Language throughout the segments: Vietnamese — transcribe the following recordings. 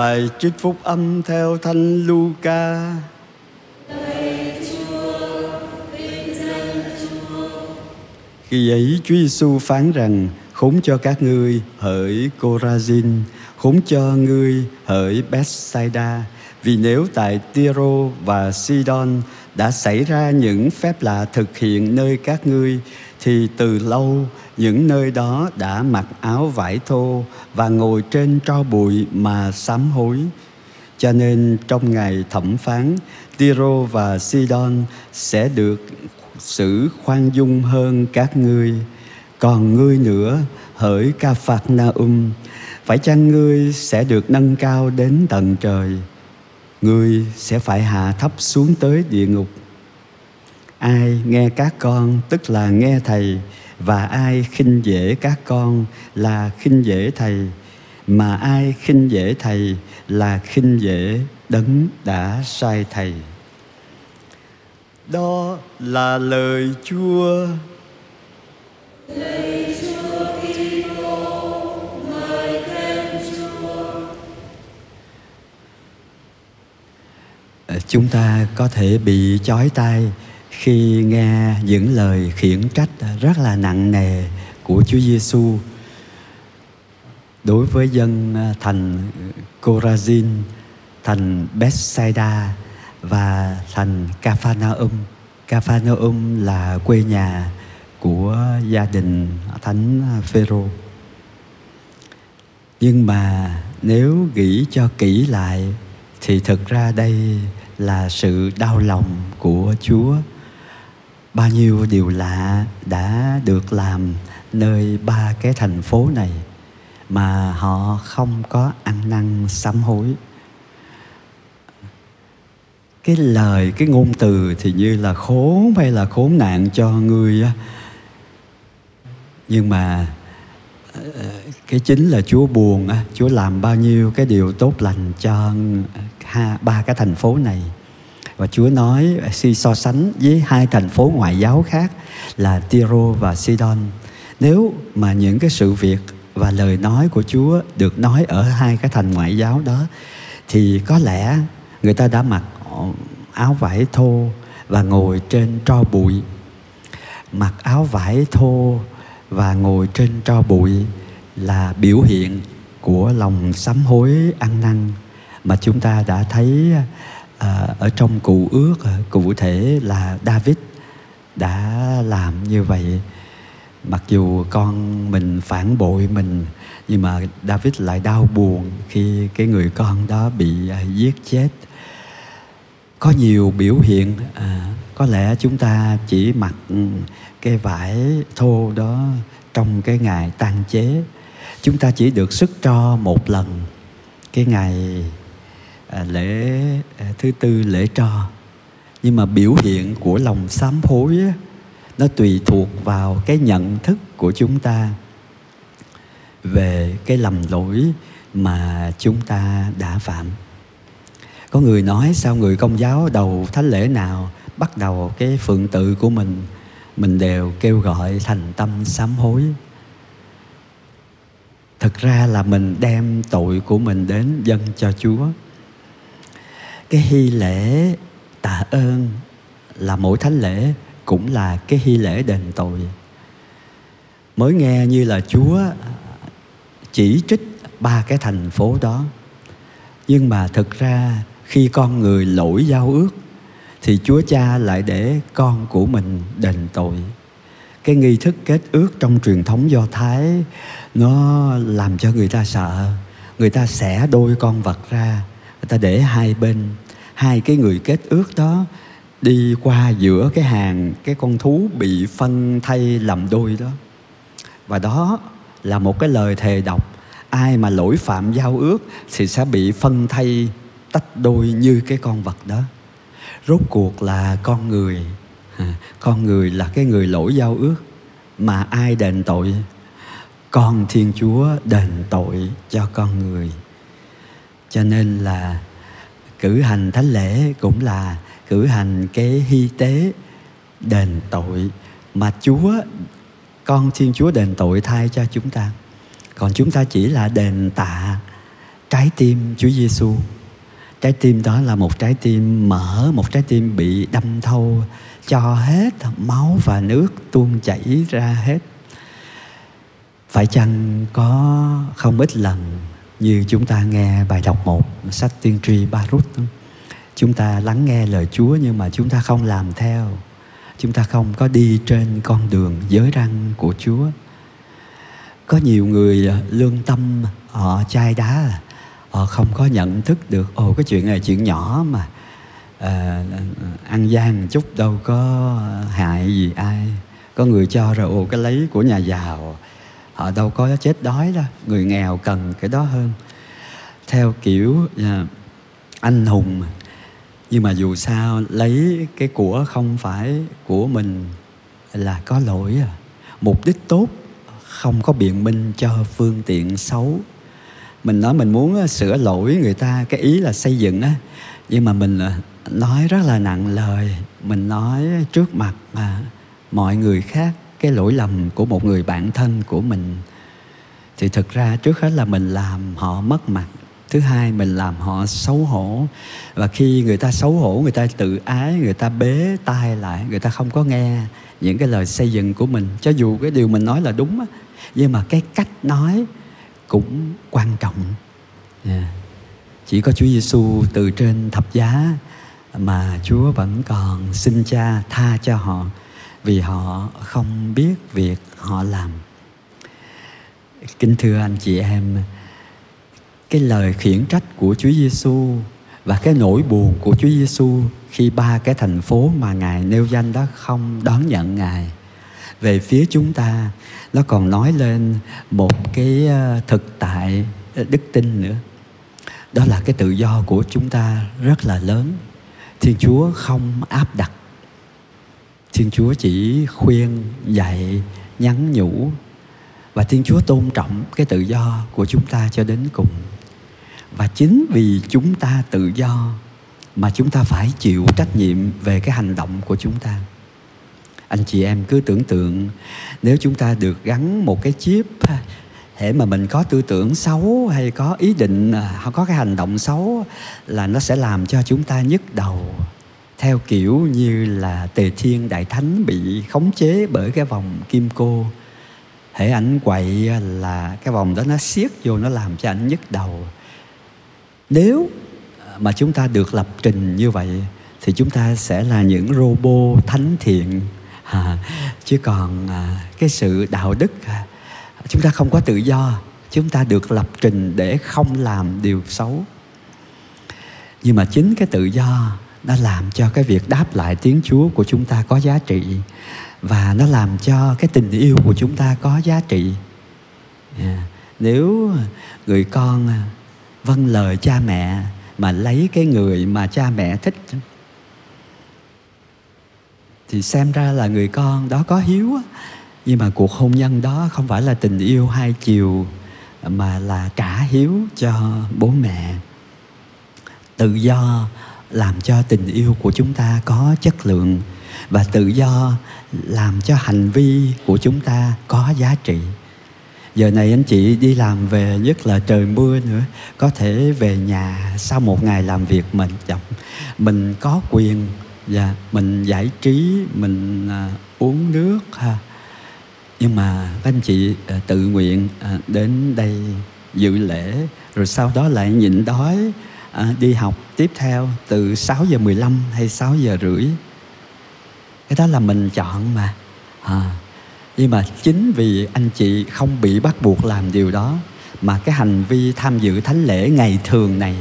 Bài trích phúc âm theo Thánh Luca. Khi ấy Chúa Giêsu phán rằng khốn cho các ngươi hỡi Corazin, khốn cho ngươi hỡi Bethsaida, vì nếu tại Tyro và Sidon đã xảy ra những phép lạ thực hiện nơi các ngươi thì từ lâu những nơi đó đã mặc áo vải thô và ngồi trên tro bụi mà sám hối. Cho nên trong ngày thẩm phán, Tiro và Sidon sẽ được xử khoan dung hơn các ngươi. Còn ngươi nữa, hỡi ca phạt na um, phải chăng ngươi sẽ được nâng cao đến tận trời? Ngươi sẽ phải hạ thấp xuống tới địa ngục. Ai nghe các con tức là nghe thầy và ai khinh dễ các con là khinh dễ thầy mà ai khinh dễ thầy là khinh dễ đấng đã sai thầy đó là lời chúa Lời Chúa Kitô, Chúa. Chúng ta có thể bị chói tai khi nghe những lời khiển trách rất là nặng nề của Chúa Giêsu đối với dân à, thành Corazin, thành Bethsaida và thành Capernaum. Capernaum là quê nhà của gia đình Thánh Phêrô. Nhưng mà nếu nghĩ cho kỹ lại thì thực ra đây là sự đau lòng của Chúa. Bao nhiêu điều lạ đã được làm nơi ba cái thành phố này mà họ không có ăn năn sám hối. Cái lời, cái ngôn từ thì như là khốn hay là khốn nạn cho người á. Nhưng mà ờ, cái chính là Chúa buồn Chúa làm bao nhiêu cái điều tốt lành cho ha, ba cái thành phố này và Chúa nói khi so sánh với hai thành phố ngoại giáo khác là Tyro và Sidon. Nếu mà những cái sự việc và lời nói của Chúa được nói ở hai cái thành ngoại giáo đó, thì có lẽ người ta đã mặc áo vải thô và ngồi trên tro bụi. Mặc áo vải thô và ngồi trên tro bụi là biểu hiện của lòng sám hối ăn năn mà chúng ta đã thấy à, ở trong cụ ước à, cụ thể là David đã làm như vậy. Mặc dù con mình phản bội mình nhưng mà David lại đau buồn khi cái người con đó bị à, giết chết. Có nhiều biểu hiện à, có lẽ chúng ta chỉ mặc cái vải thô đó trong cái ngày tang chế. Chúng ta chỉ được sức cho một lần cái ngày À, lễ à, thứ tư lễ trò. Nhưng mà biểu hiện của lòng sám hối á, nó tùy thuộc vào cái nhận thức của chúng ta về cái lầm lỗi mà chúng ta đã phạm. Có người nói sao người công giáo đầu thánh lễ nào bắt đầu cái phượng tự của mình mình đều kêu gọi thành tâm sám hối. Thực ra là mình đem tội của mình đến dâng cho chúa cái hy lễ tạ ơn là mỗi thánh lễ cũng là cái hy lễ đền tội. Mới nghe như là chúa chỉ trích ba cái thành phố đó. Nhưng mà thực ra khi con người lỗi giao ước thì chúa cha lại để con của mình đền tội. Cái nghi thức kết ước trong truyền thống do thái nó làm cho người ta sợ. Người ta xẻ đôi con vật ra, người ta để hai bên hai cái người kết ước đó đi qua giữa cái hàng cái con thú bị phân thay làm đôi đó. Và đó là một cái lời thề độc ai mà lỗi phạm giao ước thì sẽ bị phân thay tách đôi như cái con vật đó. Rốt cuộc là con người con người là cái người lỗi giao ước mà ai đền tội? Con thiên chúa đền tội cho con người. Cho nên là cử hành thánh lễ cũng là cử hành cái hy tế đền tội mà chúa con thiên chúa đền tội thay cho chúng ta còn chúng ta chỉ là đền tạ trái tim Chúa Giêsu. Trái tim đó là một trái tim mở, một trái tim bị đâm thâu cho hết máu và nước tuôn chảy ra hết. Phải chăng có không ít lần như chúng ta nghe bài đọc một sách tiên tri Baruch. Chúng ta lắng nghe lời Chúa nhưng mà chúng ta không làm theo. Chúng ta không có đi trên con đường giới răng của Chúa. Có nhiều người lương tâm họ chai đá họ không có nhận thức được ồ cái chuyện này chuyện nhỏ mà à, ăn gian chút đâu có hại gì ai. Có người cho rồi ồ cái lấy của nhà giàu họ đâu có chết đói đâu. Người nghèo cần cái đó hơn. Theo kiểu uh, anh hùng nhưng mà dù sao lấy cái của không phải của mình là có lỗi à. Mục đích tốt không có biện minh cho phương tiện xấu. Mình nói mình muốn ờ, sửa lỗi người ta cái ý là xây dựng á. Nhưng mà mình ờ, nói rất là nặng lời. Mình nói trước mặt mà mọi người khác cái lỗi lầm của một người bạn thân của mình. Thì thực ra trước hết là mình làm họ mất mặt, thứ hai mình làm họ xấu hổ. Và khi người ta xấu hổ, người ta tự ái, người ta bế tai lại, người ta không có nghe những cái lời xây dựng của mình. Cho dù cái điều mình nói là đúng nhưng mà cái cách nói cũng quan trọng. Yeah. chỉ có Chúa Giêsu từ trên thập giá mà Chúa vẫn còn xin Cha tha cho họ vì họ không biết việc họ làm. Kính thưa anh chị em, cái lời khiển trách của Chúa Giêsu và cái nỗi buồn của Chúa Giêsu khi ba cái thành phố mà Ngài nêu danh đó không đón nhận Ngài, về phía chúng ta, nó còn nói lên một cái ờ, thực tại ờ, đức tin nữa. Đó là cái tự do của chúng ta rất là lớn. Thiên chúa không áp đặt thiên chúa chỉ khuyên, dạy, nhắn nhủ và thiên chúa tôn trọng cái tự do của chúng ta cho đến cùng. Và chính vì chúng ta tự do mà chúng ta phải chịu trách nhiệm về cái hành động của chúng ta. Anh chị em cứ tưởng tượng, nếu chúng ta được gắn một cái chip hễ mà mình có tư tưởng xấu hay có ý định à, có cái hành động xấu là nó sẽ làm cho chúng ta nhức đầu theo kiểu như là tề thiên đại thánh bị khống chế bởi cái vòng kim cô. Hệ ảnh quậy là cái vòng đó nó siết vô nó làm cho ảnh nhức đầu. Nếu mà chúng ta được lập trình như vậy thì chúng ta sẽ là những robot thánh thiện. À, chứ còn à, cái sự đạo đức à, chúng ta không có tự do. Chúng ta được lập trình để không làm điều xấu. Nhưng mà chính cái tự do nó làm cho cái việc đáp lại tiếng chúa của chúng ta có giá trị. Và nó làm cho cái tình yêu của chúng ta có giá trị. Yeah. nếu người con à, vâng lời cha mẹ mà lấy cái người mà cha mẹ thích, thì xem ra là người con đó có hiếu nhưng mà cuộc hôn nhân đó không phải là tình yêu hai chiều, mà là trả hiếu cho bố mẹ. Tự do làm cho tình yêu của chúng ta có chất lượng và tự do làm cho hành vi của chúng ta có giá trị. Giờ này anh chị đi làm về nhất là trời mưa nữa có thể về nhà sau một ngày làm việc mình chậm mình có quyền và mình giải trí mình à, uống nước ha. Nhưng mà các anh chị à, tự nguyện à, đến đây dự lễ rồi sau đó lại nhịn đói à, đi học tiếp theo từ 6 giờ 15 hay 6 giờ rưỡi. Cái đó là mình chọn mà. À, nhưng mà chính vì anh chị không bị bắt buộc làm điều đó mà cái hành vi tham dự thánh lễ ngày thường này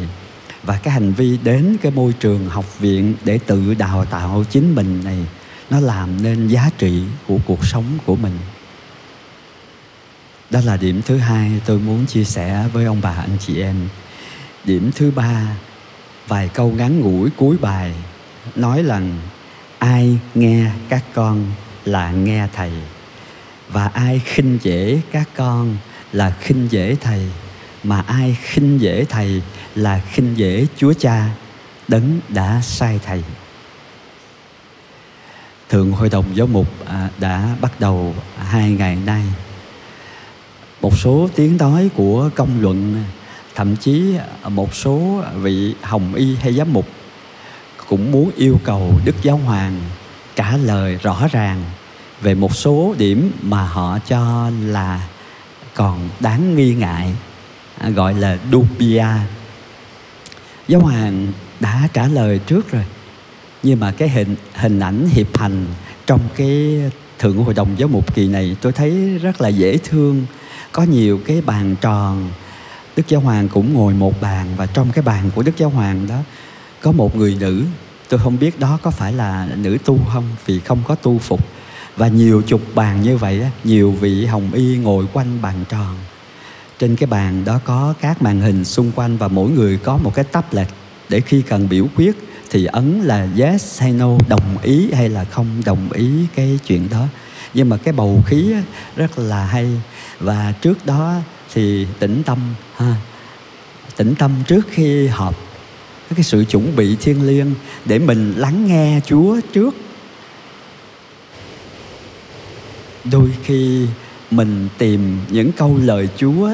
và cái hành vi đến cái môi trường học viện để tự đào tạo chính mình này nó làm nên giá trị của cuộc sống của mình. Đó là điểm thứ hai tôi muốn chia sẻ với ông bà anh chị em điểm thứ ba, vài câu ngắn ngủi cuối bài, nói rằng, ai nghe các con là nghe thầy, và ai khinh dễ các con là khinh dễ thầy, mà ai khinh dễ thầy là khinh dễ chúa cha, đấng đã sai thầy. Thượng hội đồng giáo mục à, đã bắt đầu hai ngày nay. Một số tiếng nói của công luận thậm chí một số vị hồng y hay giám mục cũng muốn yêu cầu đức giáo hoàng trả lời rõ ràng về một số điểm mà họ cho là còn đáng nghi ngại à, gọi là dubia. Giáo hoàng đã trả lời trước rồi, nhưng mà cái hình hình ảnh hiệp hành trong cái thượng hội đồng giáo mục kỳ này tôi thấy rất là dễ thương. Có nhiều cái bàn tròn đức giáo hoàng cũng ngồi một bàn và trong cái bàn của đức giáo hoàng đó có một người nữ. Tôi không biết đó có phải là nữ tu không, vì không có tu phục. Và nhiều chục bàn như vậy nhiều vị hồng y ngồi quanh bàn tròn. Trên cái bàn đó có các màn hình xung quanh và mỗi người có một cái tablet. Để khi cần biểu quyết thì ấn là yes hay no, đồng ý hay là không đồng ý cái chuyện đó. Nhưng mà cái bầu khí rất là hay. Và trước đó thì tĩnh tâm à, tĩnh tâm trước khi họp. Cái sự chuẩn bị thiêng liêng để mình lắng nghe Chúa trước. Đôi khi mình tìm những câu lời Chúa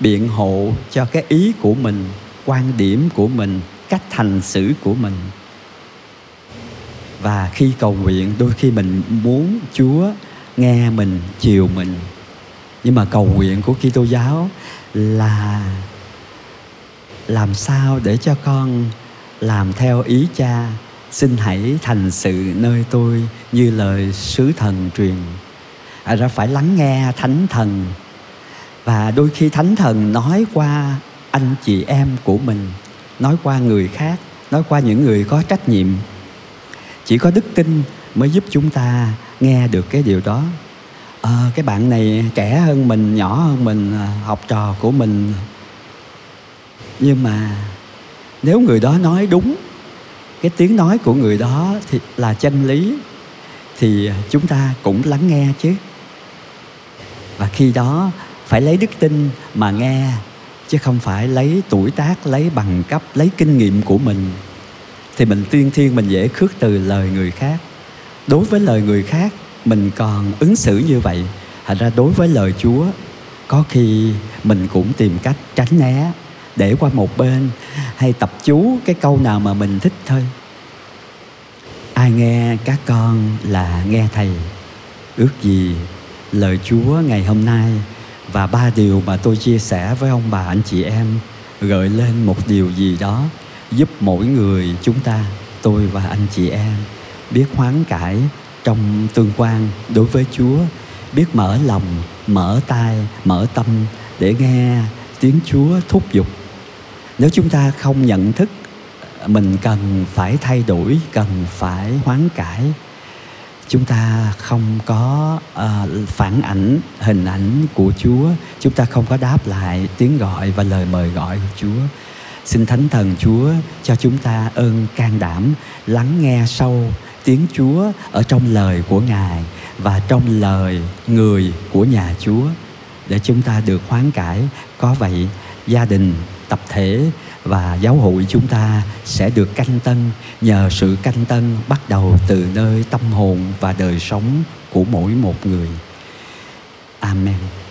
biện hộ cho cái ý của mình quan điểm của mình cách hành xử của mình. Và khi cầu nguyện đôi khi mình muốn Chúa nghe mình chiều mình nhưng mà cầu nguyện của Kitô giáo là làm sao để cho con làm theo ý cha xin hãy thành sự nơi tôi như lời sứ thần truyền. À, ra phải lắng nghe thánh thần. Và đôi khi thánh thần nói qua anh chị em của mình nói qua người khác nói qua những người có trách nhiệm. Chỉ có đức tin mới giúp chúng ta nghe được cái điều đó à, cái bạn này trẻ hơn mình nhỏ hơn mình à, học trò của mình. Nhưng mà nếu người đó nói đúng cái tiếng nói của người đó thì là chân lý thì chúng ta cũng lắng nghe chứ. Và khi đó phải lấy đức tin mà nghe chứ không phải lấy tuổi tác lấy bằng cấp lấy kinh nghiệm của mình. Thì mình tiên thiên mình dễ khước từ lời người khác. Đối với lời người khác mình còn ứng xử như vậy, thành ra đối với lời chúa, có khi mình cũng tìm cách tránh né, để qua một bên, hay tập chú cái câu nào mà mình thích thôi. Ai nghe các con là nghe thầy. Ước gì lời chúa ngày hôm nay và ba điều mà tôi chia sẻ với ông bà, anh chị em, gợi lên một điều gì đó giúp mỗi người chúng ta, tôi và anh chị em, biết hoán cải trong tương quan đối với chúa. Biết mở lòng mở tai mở tâm để nghe tiếng chúa thúc giục. Nếu chúng ta không nhận thức mình cần phải thay đổi cần phải hoán cải. Chúng ta không có uh, phản ảnh hình ảnh của chúa. Chúng ta không có đáp lại tiếng gọi và lời mời gọi của chúa. Xin thánh thần chúa cho chúng ta ơn can đảm lắng nghe sâu tiếng chúa ở trong lời của ngài và trong lời người của nhà chúa để chúng ta được hoán cải. Có vậy, gia đình, tập thể và giáo hội chúng ta sẽ được canh tân nhờ sự canh tân bắt đầu từ nơi tâm hồn và đời sống của mỗi một người. Amen.